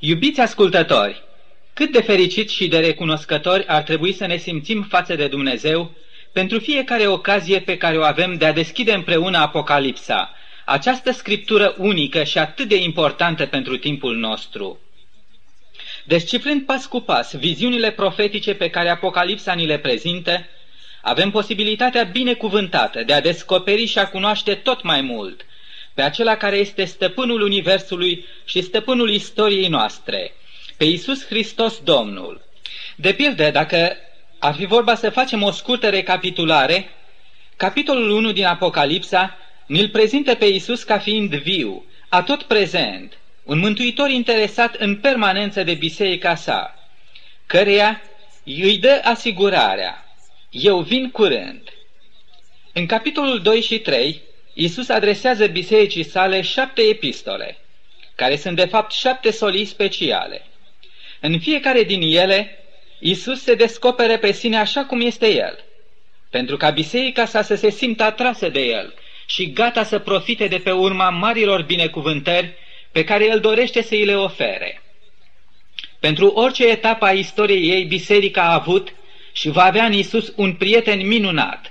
Iubiți ascultători, cât de fericiți și de recunoscători ar trebui să ne simțim față de Dumnezeu pentru fiecare ocazie pe care o avem de a deschide împreună Apocalipsa, această scriptură unică și atât de importantă pentru timpul nostru. Descifrând pas cu pas viziunile profetice pe care Apocalipsa ni le prezintă, avem posibilitatea binecuvântată de a descoperi și a cunoaște tot mai mult pe acela care este stăpânul Universului și stăpânul istoriei noastre, pe Iisus Hristos Domnul. De pildă, dacă ar fi vorba să facem o scurtă recapitulare, capitolul 1 din Apocalipsa ne-l prezintă pe Iisus ca fiind viu, atot prezent, un mântuitor interesat în permanență de biserica sa, căreia îi dă asigurarea, eu vin curând. În capitolul 2 și 3, Iisus adresează bisericii sale șapte epistole, care sunt de fapt șapte solii speciale. În fiecare din ele, Iisus se descopere pe sine așa cum este El, pentru ca biserica sa să se simtă atrasă de El și gata să profite de pe urma marilor binecuvântări pe care El dorește să îi le ofere. Pentru orice etapă a istoriei ei, biserica a avut și va avea în Iisus un prieten minunat,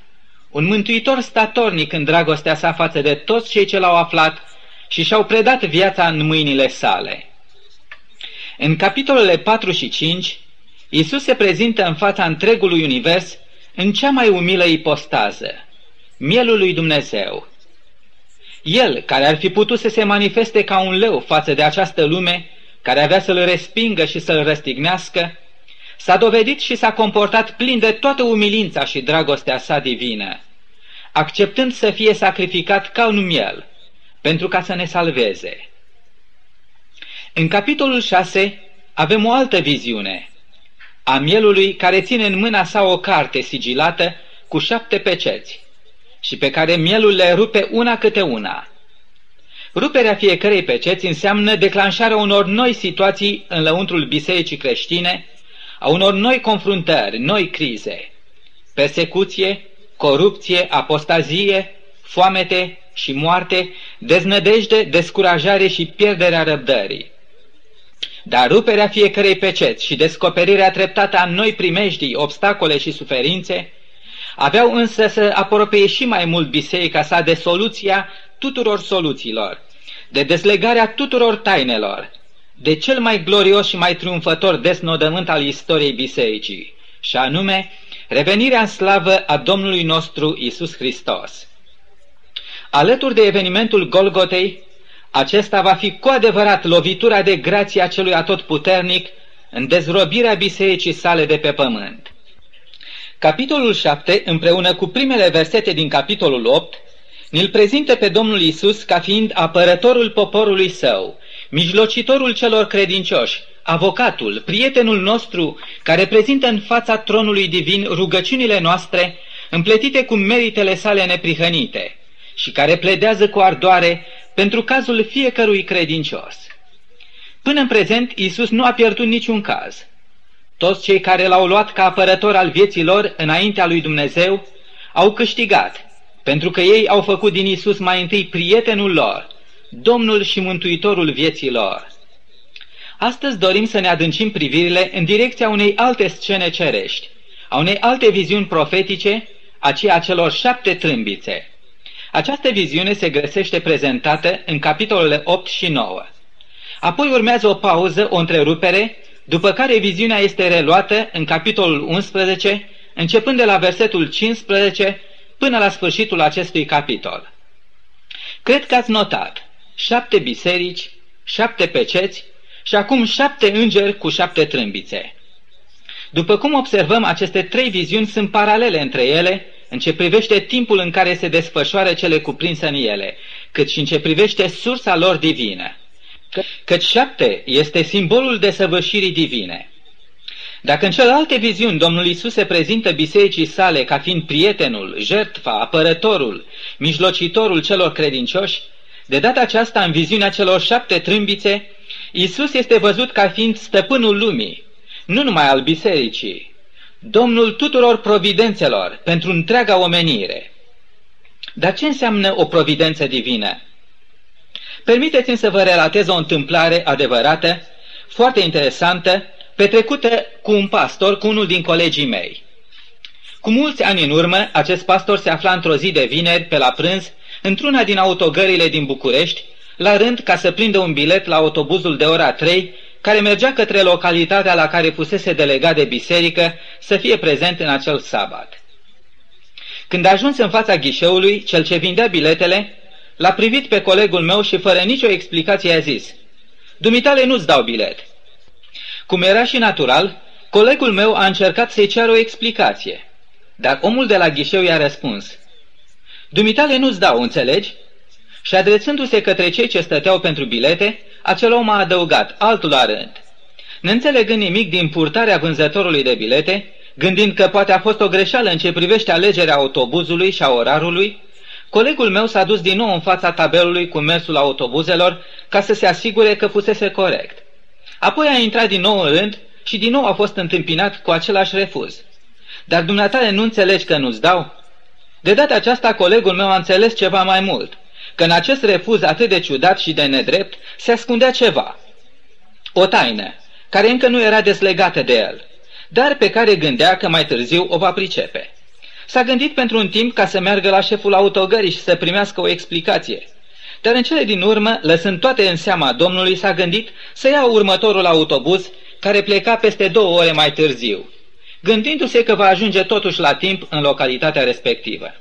un mântuitor statornic în dragostea sa față de toți cei ce l-au aflat și și-au predat viața în mâinile sale. În capitolele 4 și 5, Iisus se prezintă în fața întregului univers în cea mai umilă ipostază, mielul lui Dumnezeu. El, care ar fi putut să se manifeste ca un leu față de această lume, care avea să-l respingă și să-l răstignească, s-a dovedit și s-a comportat plin de toată umilința și dragostea sa divină, acceptând să fie sacrificat ca un miel, pentru ca să ne salveze. În capitolul 6 avem o altă viziune, a mielului care ține în mâna sa o carte sigilată cu șapte peceți și pe care mielul le rupe una câte una. Ruperea fiecărei peceți înseamnă declanșarea unor noi situații în lăuntrul bisericii creștine, a unor noi confruntări, noi crize, persecuție, corupție, apostazie, foamete și moarte, deznădejde, descurajare și pierderea răbdării. Dar ruperea fiecărei peceți și descoperirea treptată a noi primejdii, obstacole și suferințe, aveau însă să apropie și mai mult biserica sa de soluția tuturor soluțiilor, de dezlegarea tuturor tainelor, de cel mai glorios și mai triumfător desnodământ al istoriei bisericii, și anume revenirea în slavă a Domnului nostru Isus Hristos. Alături de evenimentul Golgotei, acesta va fi cu adevărat lovitura de grație a celui atotputernic în dezrobirea bisericii sale de pe pământ. Capitolul 7, împreună cu primele versete din capitolul 8, ne-l prezintă pe Domnul Isus ca fiind apărătorul poporului său, mijlocitorul celor credincioși, avocatul, prietenul nostru, care prezintă în fața tronului divin rugăciunile noastre, împletite cu meritele sale neprihănite și care pledează cu ardoare pentru cazul fiecărui credincios. Până în prezent, Isus nu a pierdut niciun caz. Toți cei care l-au luat ca apărător al vieții lor înaintea lui Dumnezeu au câștigat, pentru că ei au făcut din Isus mai întâi prietenul lor, Domnul și Mântuitorul vieții lor. Astăzi dorim să ne adâncim privirile în direcția unei alte scene cerești, a unei alte viziuni profetice, aceea celor șapte trâmbițe. Această viziune se găsește prezentată în capitolele 8 și 9. Apoi urmează o pauză, o întrerupere, după care viziunea este reluată în capitolul 11, începând de la versetul 15 până la sfârșitul acestui capitol. Cred că ați notat șapte biserici, șapte peceți și acum șapte îngeri cu șapte trâmbițe. După cum observăm, aceste trei viziuni sunt paralele între ele în ce privește timpul în care se desfășoară cele cuprinse în ele, cât și în ce privește sursa lor divină. Căci șapte este simbolul desăvârșirii divine. Dacă în celelalte viziuni Domnul Isus se prezintă bisericii sale ca fiind prietenul, jertfa, apărătorul, mijlocitorul celor credincioși, de data aceasta în viziunea celor șapte trâmbițe, Isus este văzut ca fiind stăpânul lumii, nu numai al bisericii, Domnul tuturor providențelor pentru întreaga omenire. Dar ce înseamnă o providență divină? Permiteți-mi să vă relatez o întâmplare adevărată, foarte interesantă, petrecută cu un pastor, cu unul din colegii mei. Cu mulți ani în urmă, acest pastor se afla într-o zi de vineri, pe la prânz, într-una din autogările din București, la rând ca să prindă un bilet la autobuzul de ora 3, care mergea către localitatea la care fusese delegat de biserică să fie prezent în acel sabat. Când a ajuns în fața ghișeului, cel ce vindea biletele, l-a privit pe colegul meu și fără nicio explicație a zis, Dumitale nu-ți dau bilet. Cum era și natural, colegul meu a încercat să-i ceară o explicație, dar omul de la ghișeu i-a răspuns, Dumitale nu-ți dau, înțelegi? Și adresându-se către cei ce stăteau pentru bilete, acel om a adăugat, altul la rând. Neînțelegând nimic din purtarea vânzătorului de bilete, gândind că poate a fost o greșeală în ce privește alegerea autobuzului și a orarului, colegul meu s-a dus din nou în fața tabelului cu mersul autobuzelor ca să se asigure că fusese corect. Apoi a intrat din nou în rând și din nou a fost întâmpinat cu același refuz. Dar dumneatale nu înțelegi că nu-ți dau? De data aceasta colegul meu a înțeles ceva mai mult, că în acest refuz atât de ciudat și de nedrept se ascundea ceva. O taină, care încă nu era deslegată de el, dar pe care gândea că mai târziu o va pricepe. S-a gândit pentru un timp ca să meargă la șeful autogării și să primească o explicație. Dar în cele din urmă, lăsând toate în seama Domnului, s-a gândit să ia următorul autobuz, care pleca peste două ore mai târziu, gândindu-se că va ajunge totuși la timp în localitatea respectivă.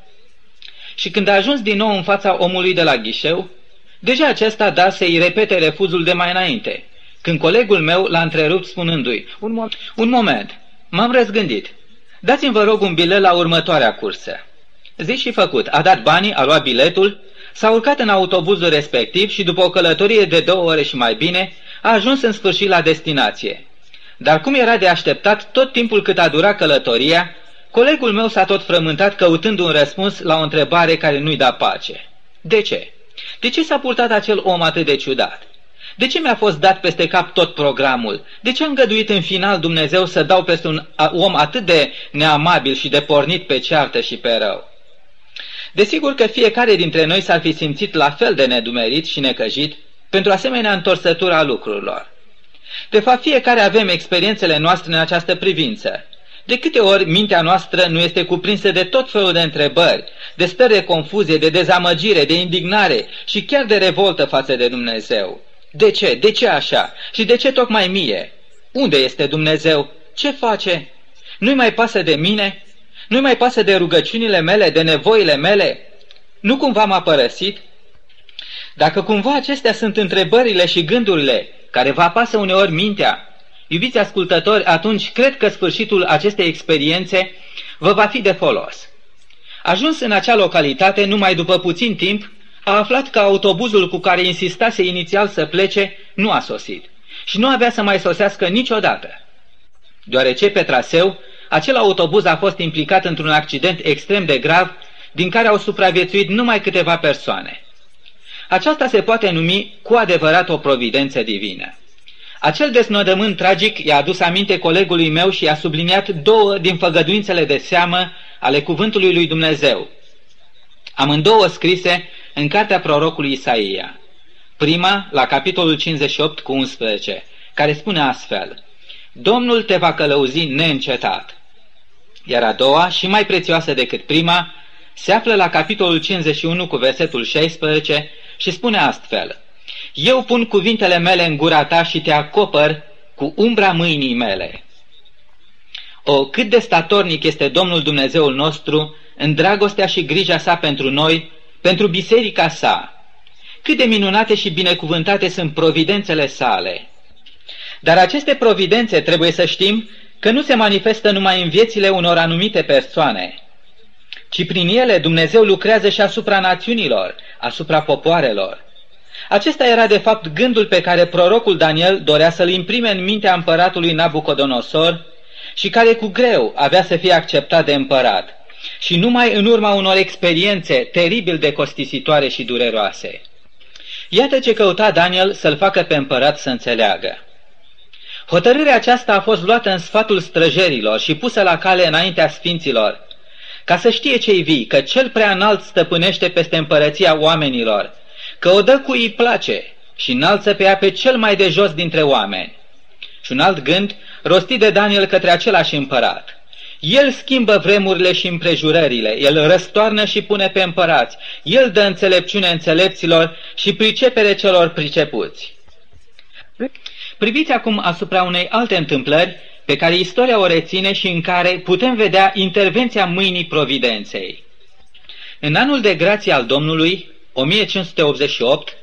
Și când a ajuns din nou în fața omului de la ghișeu, deja acesta da să-i repete refuzul de mai înainte, când colegul meu l-a întrerupt spunându-i, un, mo- un moment, m-am răzgândit, dați-mi vă rog un bilet la următoarea cursă. Zi și făcut, a dat banii, a luat biletul, s-a urcat în autobuzul respectiv și după o călătorie de două ore și mai bine, a ajuns în sfârșit la destinație. Dar cum era de așteptat, tot timpul cât a durat călătoria, colegul meu s-a tot frământat căutând un răspuns la o întrebare care nu-i da pace. De ce? De ce s-a purtat acel om atât de ciudat? De ce mi-a fost dat peste cap tot programul? De ce a îngăduit în final Dumnezeu să dau peste un om atât de neamabil și de pornit pe ceartă și pe rău? Desigur că fiecare dintre noi s-ar fi simțit la fel de nedumerit și necăjit pentru asemenea întorsătura lucrurilor. De fapt, fiecare avem experiențele noastre în această privință. De câte ori mintea noastră nu este cuprinsă de tot felul de întrebări, de stări de confuzie, de dezamăgire, de indignare și chiar de revoltă față de Dumnezeu. De ce? De ce așa? Și de ce tocmai mie? Unde este Dumnezeu? Ce face? Nu-i mai pasă de mine? Nu-i mai pasă de rugăciunile mele, de nevoile mele? Nu cumva m-a părăsit? Dacă cumva acestea sunt întrebările și gândurile care vă apasă uneori mintea, iubiți ascultători, atunci cred că sfârșitul acestei experiențe vă va fi de folos. Ajuns în acea localitate, numai după puțin timp, a aflat că autobuzul cu care insistase inițial să plece nu a sosit și nu avea să mai sosească niciodată. Deoarece pe traseu, acel autobuz a fost implicat într-un accident extrem de grav, din care au supraviețuit numai câteva persoane. Aceasta se poate numi cu adevărat o providență divină. Acel desnodământ tragic i-a adus aminte colegului meu și i-a subliniat două din făgăduințele de seamă ale cuvântului lui Dumnezeu. Amândouă scrise în cartea prorocului Isaia. Prima, la capitolul 58 cu 11, care spune astfel, Domnul te va călăuzi neîncetat. Iar a doua, și mai prețioasă decât prima, se află la capitolul 51 cu versetul 16 și spune astfel, Eu pun cuvintele mele în gura ta și te acopăr cu umbra mâinii mele. O, cât de statornic este Domnul Dumnezeul nostru în dragostea și grija sa pentru noi, pentru biserica sa. Cât de minunate și binecuvântate sunt providențele sale. Dar aceste providențe trebuie să știm că nu se manifestă numai în viețile unor anumite persoane, ci prin ele Dumnezeu lucrează și asupra națiunilor, asupra popoarelor. Acesta era de fapt gândul pe care prorocul Daniel dorea să-l imprime în mintea împăratului Nabucodonosor și care cu greu avea să fie acceptat de împărat și numai în urma unor experiențe teribil de costisitoare și dureroase. Iată ce căuta Daniel să-l facă pe împărat să înțeleagă. Hotărârea aceasta a fost luată în sfatul străjerilor și pusă la cale înaintea sfinților, ca să știe cei vii că cel prea înalt stăpânește peste împărăția oamenilor, că o dă cu îi place și înalță pe ea pe cel mai de jos dintre oameni. Și un alt gând, rostit de Daniel către același împărat. El schimbă vremurile și împrejurările, El răstoarnă și pune pe împărați, El dă înțelepciune înțelepților și pricepere celor pricepuți. Priviți acum asupra unei alte întâmplări pe care istoria o reține și în care putem vedea intervenția mâinii providenței. În anul de grație al Domnului, 1588,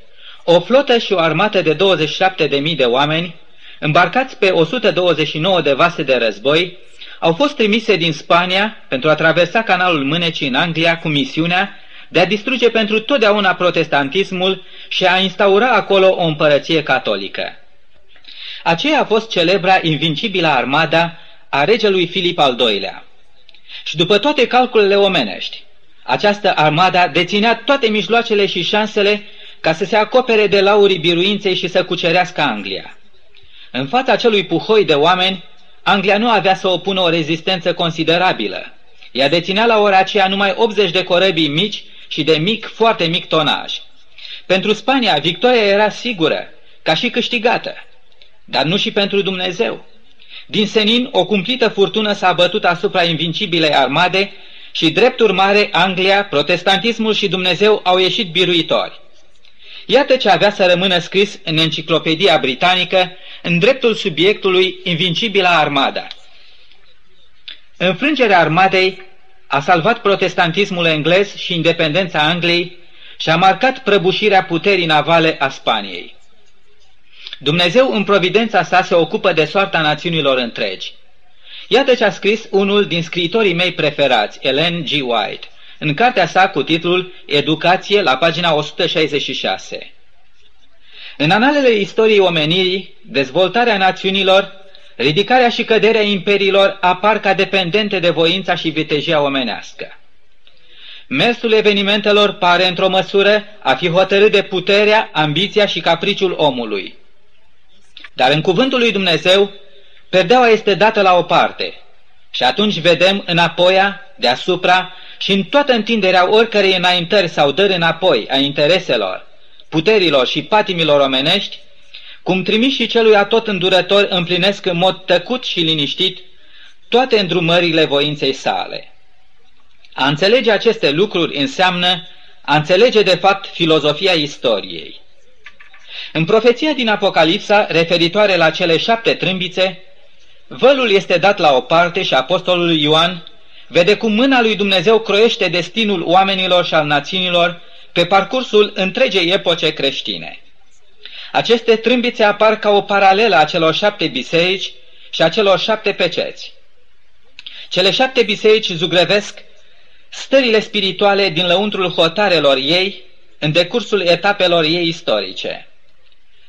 o flotă și o armată de 27.000 de oameni, îmbarcați pe 129 de vase de război, au fost trimise din Spania pentru a traversa canalul Mânecii în Anglia cu misiunea de a distruge pentru totdeauna protestantismul și a instaura acolo o împărăție catolică. Aceea a fost celebra invincibilă armada a regelui Filip al II-lea. Și după toate calculele omenești, această armada deținea toate mijloacele și șansele ca să se acopere de laurii biruinței și să cucerească Anglia. În fața acelui puhoi de oameni, Anglia nu avea să opună o rezistență considerabilă. Ea deținea la ora aceea numai 80 de corăbii mici și de mic, foarte mic tonaj. Pentru Spania, victoria era sigură, ca și câștigată, dar nu și pentru Dumnezeu. Din senin, o cumplită furtună s-a bătut asupra invincibilei armade și, drept urmare, Anglia, protestantismul și Dumnezeu au ieșit biruitori. Iată ce avea să rămână scris în enciclopedia britanică, în dreptul subiectului Invincibila Armada. Înfrângerea armadei a salvat protestantismul englez și independența Angliei și a marcat prăbușirea puterii navale a Spaniei. Dumnezeu în providența sa se ocupă de soarta națiunilor întregi. Iată ce a scris unul din scriitorii mei preferați, Ellen G. White, în cartea sa cu titlul Educație la pagina 166. În analele istoriei omenirii, dezvoltarea națiunilor, ridicarea și căderea imperiilor apar ca dependente de voința și vitejia omenească. Mersul evenimentelor pare într-o măsură a fi hotărât de puterea, ambiția și capriciul omului. Dar în cuvântul lui Dumnezeu, perdeaua este dată la o parte și atunci vedem înapoia, deasupra și în toată întinderea oricărei înaintări sau dări înapoi a intereselor, puterilor și patimilor omenești, cum trimiși celui atot îndurător împlinesc în mod tăcut și liniștit toate îndrumările voinței sale. A înțelege aceste lucruri înseamnă a înțelege de fapt filozofia istoriei. În profeția din Apocalipsa, referitoare la cele șapte trâmbițe, vălul este dat la o parte și apostolul Ioan vede cum mâna lui Dumnezeu croiește destinul oamenilor și al națiunilor pe parcursul întregei epoce creștine. Aceste trâmbițe apar ca o paralelă a celor șapte biserici și a celor șapte peceți. Cele șapte biserici zugrevesc stările spirituale din lăuntrul hotarelor ei în decursul etapelor ei istorice.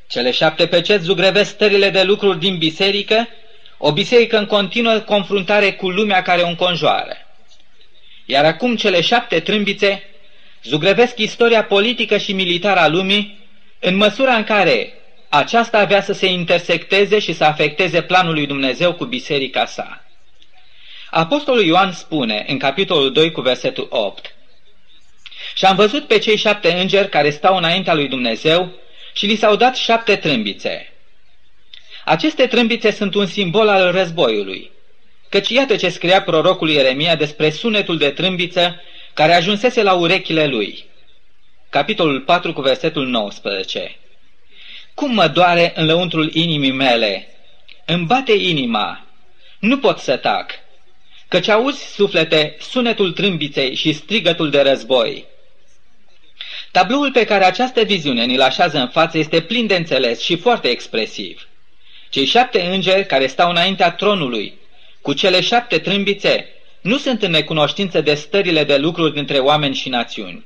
Cele șapte peceți zugrevesc stările de lucruri din biserică, o biserică în continuă confruntare cu lumea care o înconjoară. Iar acum cele șapte trâmbițe zugrevesc istoria politică și militară a lumii în măsura în care aceasta avea să se intersecteze și să afecteze planul lui Dumnezeu cu biserica sa. Apostolul Ioan spune în capitolul 2 cu versetul 8 Și am văzut pe cei șapte îngeri care stau înaintea lui Dumnezeu și li s-au dat șapte trâmbițe. Aceste trâmbițe sunt un simbol al războiului, căci iată ce scria prorocul Ieremia despre sunetul de trâmbiță care ajunsese la urechile lui. Capitolul 4 cu versetul 19 Cum mă doare în lăuntrul inimii mele, îmi bate inima, nu pot să tac, căci auzi, suflete, sunetul trâmbiței și strigătul de război. Tabloul pe care această viziune ni-l așează în față este plin de înțeles și foarte expresiv. Cei șapte îngeri care stau înaintea tronului, cu cele șapte trâmbițe, nu sunt în necunoștință de stările de lucruri dintre oameni și națiuni.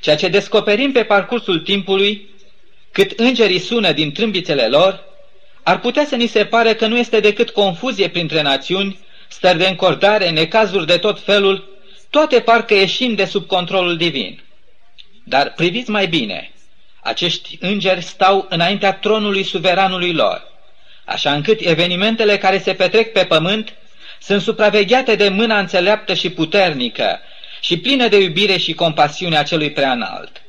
Ceea ce descoperim pe parcursul timpului, cât îngerii sună din trâmbițele lor, ar putea să ni se pare că nu este decât confuzie printre națiuni, stări de încordare, necazuri de tot felul, toate parcă ieșind de sub controlul divin. Dar priviți mai bine, acești îngeri stau înaintea tronului suveranului lor, așa încât evenimentele care se petrec pe pământ sunt supravegheate de mâna înțeleaptă și puternică și plină de iubire și compasiune a celui preanalt.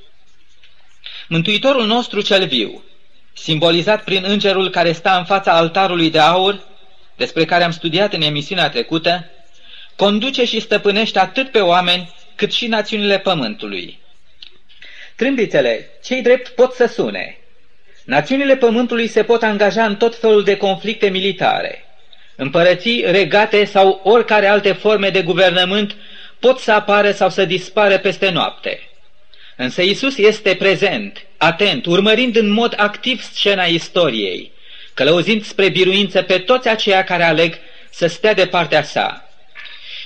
Mântuitorul nostru cel viu simbolizat prin îngerul care sta în fața altarului de aur, despre care am studiat în emisiunea trecută, conduce și stăpânește atât pe oameni cât și națiunile pământului. Trâmbițele, cei drept, pot să sune. Națiunile pământului se pot angaja în tot felul de conflicte militare. Împărății, regate sau oricare alte forme de guvernământ pot să apară sau să dispară peste noapte. Însă Isus este prezent, atent, urmărind în mod activ scena istoriei, călăuzind spre biruință pe toți aceia care aleg să stea de partea sa.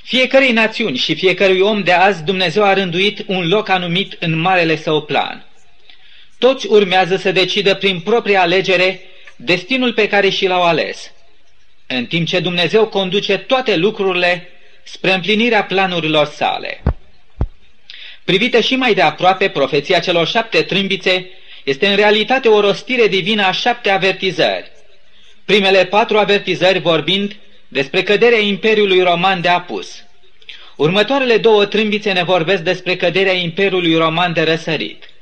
Fiecărei națiuni și fiecărui om de azi Dumnezeu a rânduit un loc anumit în marele său plan. Toți urmează să decidă prin propria alegere destinul pe care și l-au ales, în timp ce Dumnezeu conduce toate lucrurile spre împlinirea planurilor sale. Privită și mai de aproape, profeția celor șapte trâmbițe este în realitate o rostire divină a șapte avertizări. Primele patru avertizări vorbind despre căderea Imperiului Roman de apus. Următoarele două trâmbițe ne vorbesc despre căderea Imperiului Roman de răsărit.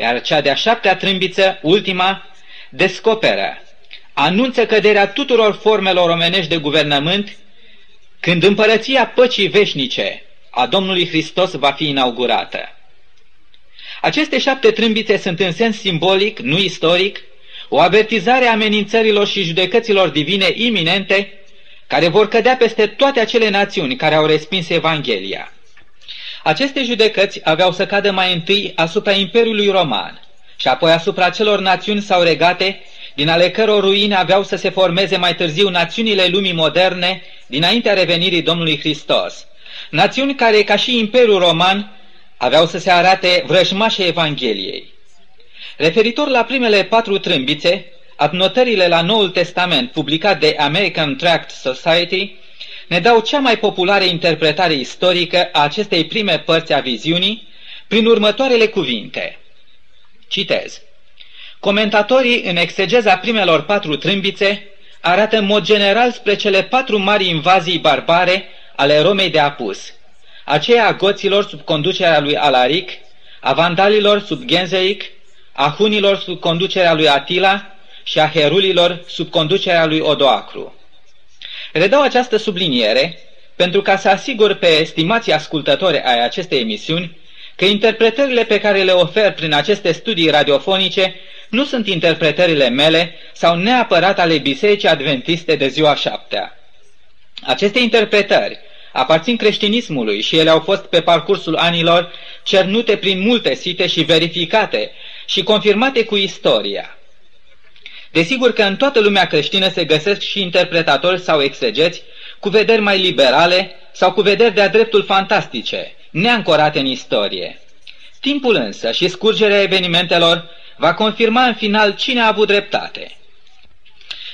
Iar cea de-a șaptea trâmbiță, ultima, descoperă, anunță căderea tuturor formelor omenești de guvernământ, când împărăția păcii veșnice a Domnului Hristos va fi inaugurată. Aceste șapte trâmbițe sunt în sens simbolic, nu istoric, o avertizare a amenințărilor și judecăților divine iminente care vor cădea peste toate acele națiuni care au respins Evanghelia. Aceste judecăți aveau să cadă mai întâi asupra Imperiului Roman și apoi asupra celor națiuni sau regate, din ale căror ruine aveau să se formeze mai târziu națiunile lumii moderne dinaintea revenirii Domnului Hristos. Națiuni care, ca și Imperiul Roman, aveau să se arate vrăjmașe Evangheliei. Referitor la primele patru trâmbițe, Adnotările la Noul Testament, publicat de American Tract Society, ne dau cea mai populară interpretare istorică a acestei prime părți a viziunii prin următoarele cuvinte. Citez. Comentatorii în exegeza primelor patru trâmbițe arată în mod general spre cele patru mari invazii barbare ale Romei de apus, aceea a goților sub conducerea lui Alaric, a vandalilor sub Genzeic, a hunilor sub conducerea lui Atila și a herulilor sub conducerea lui Odoacru. Redau această subliniere pentru ca să asigur pe estimații ascultători ai acestei emisiuni că interpretările pe care le ofer prin aceste studii radiofonice nu sunt interpretările mele sau neapărat ale Bisericii Adventiste de ziua șaptea. Aceste interpretări aparțin creștinismului și ele au fost pe parcursul anilor cernute prin multe site și verificate și confirmate cu istoria. Desigur că în toată lumea creștină se găsesc și interpretatori sau exegeți cu vederi mai liberale sau cu vederi de-a dreptul fantastice, neancorate în istorie. Timpul însă și scurgerea evenimentelor va confirma în final cine a avut dreptate.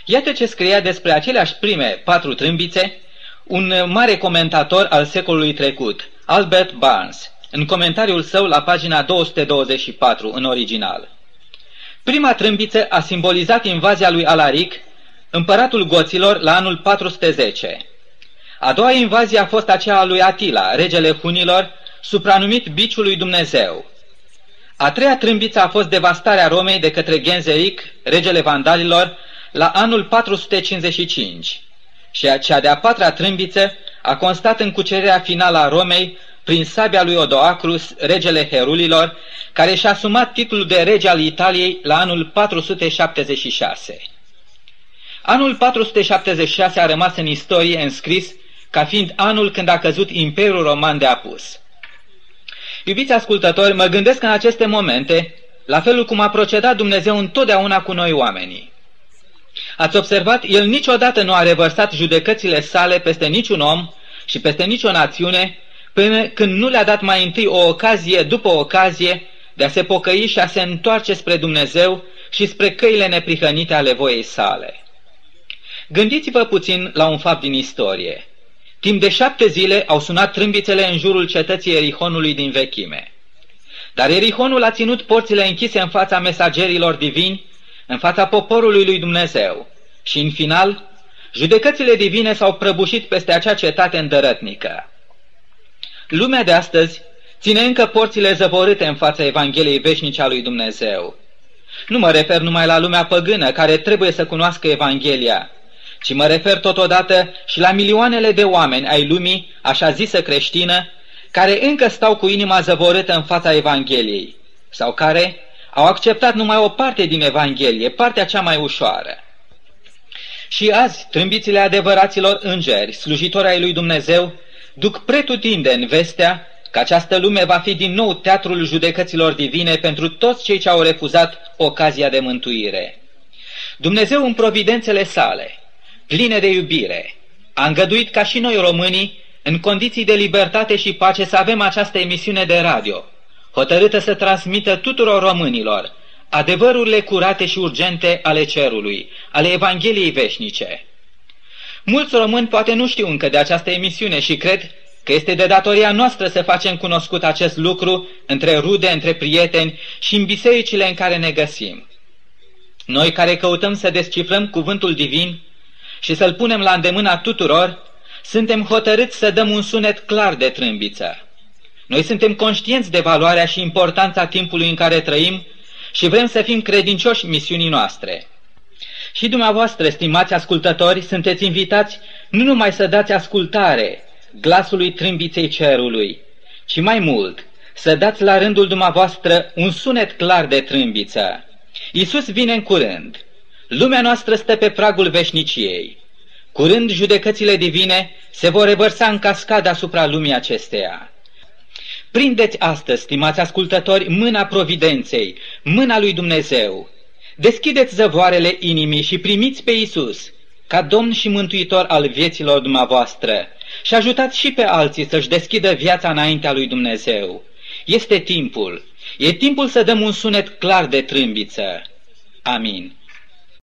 Iată ce scria despre aceleași prime patru trâmbițe un mare comentator al secolului trecut, Albert Barnes, în comentariul său la pagina 224 în original. Prima trâmbiță a simbolizat invazia lui Alaric, împăratul goților, la anul 410. A doua invazie a fost aceea a lui Atila, regele hunilor, supranumit biciul lui Dumnezeu. A treia trâmbiță a fost devastarea Romei de către Genzeric, regele vandalilor, la anul 455. Și cea de-a patra trâmbiță a constat în cucerirea finală a Romei prin sabia lui Odoacrus, regele Herulilor, care și-a asumat titlul de rege al Italiei la anul 476. Anul 476 a rămas în istorie înscris ca fiind anul când a căzut Imperiul Roman de apus. Iubiți ascultători, mă gândesc în aceste momente la felul cum a procedat Dumnezeu întotdeauna cu noi oamenii. Ați observat, El niciodată nu a revărsat judecățile sale peste niciun om și peste nicio națiune, până când nu le-a dat mai întâi o ocazie după ocazie de a se pocăi și a se întoarce spre Dumnezeu și spre căile neprihănite ale voiei sale. Gândiți-vă puțin la un fapt din istorie. Timp de șapte zile au sunat trâmbițele în jurul cetății Erihonului din vechime. Dar Erihonul a ținut porțile închise în fața mesagerilor divini, în fața poporului lui Dumnezeu. Și în final, judecățile divine s-au prăbușit peste acea cetate îndărătnică. Lumea de astăzi ține încă porțile zăvorâte în fața Evangheliei veșnice a lui Dumnezeu. Nu mă refer numai la lumea păgână care trebuie să cunoască Evanghelia, ci mă refer totodată și la milioanele de oameni ai lumii, așa zisă creștină, care încă stau cu inima zăvorâtă în fața Evangheliei, sau care au acceptat numai o parte din Evanghelie, partea cea mai ușoară. Și azi, trâmbițile adevăraților îngeri, slujitori ai lui Dumnezeu, duc pretutindeni vestea că această lume va fi din nou teatrul judecăților divine pentru toți cei ce au refuzat ocazia de mântuire. Dumnezeu în providențele sale, pline de iubire, a îngăduit ca și noi românii, în condiții de libertate și pace, să avem această emisiune de radio, hotărâtă să transmită tuturor românilor adevărurile curate și urgente ale cerului, ale Evangheliei veșnice. Mulți români poate nu știu încă de această emisiune și cred că este de datoria noastră să facem cunoscut acest lucru între rude, între prieteni și în bisericile în care ne găsim. Noi care căutăm să descifrăm cuvântul divin și să-l punem la îndemâna tuturor, suntem hotărâți să dăm un sunet clar de trâmbiță. Noi suntem conștienți de valoarea și importanța timpului în care trăim și vrem să fim credincioși misiunii noastre. Și dumneavoastră, stimați ascultători, sunteți invitați nu numai să dați ascultare glasului trâmbiței cerului, ci mai mult, să dați la rândul dumneavoastră un sunet clar de trâmbiță. Iisus vine în curând. Lumea noastră stă pe pragul veșniciei. Curând judecățile divine se vor revărsa în cascadă asupra lumii acesteia. Prindeți astăzi, stimați ascultători, mâna providenței, mâna lui Dumnezeu. Deschideți zăvoarele inimii și primiți pe Isus ca Domn și Mântuitor al vieților dumneavoastră și ajutați și pe alții să-și deschidă viața înaintea lui Dumnezeu. Este timpul. E timpul să dăm un sunet clar de trâmbiță. Amin.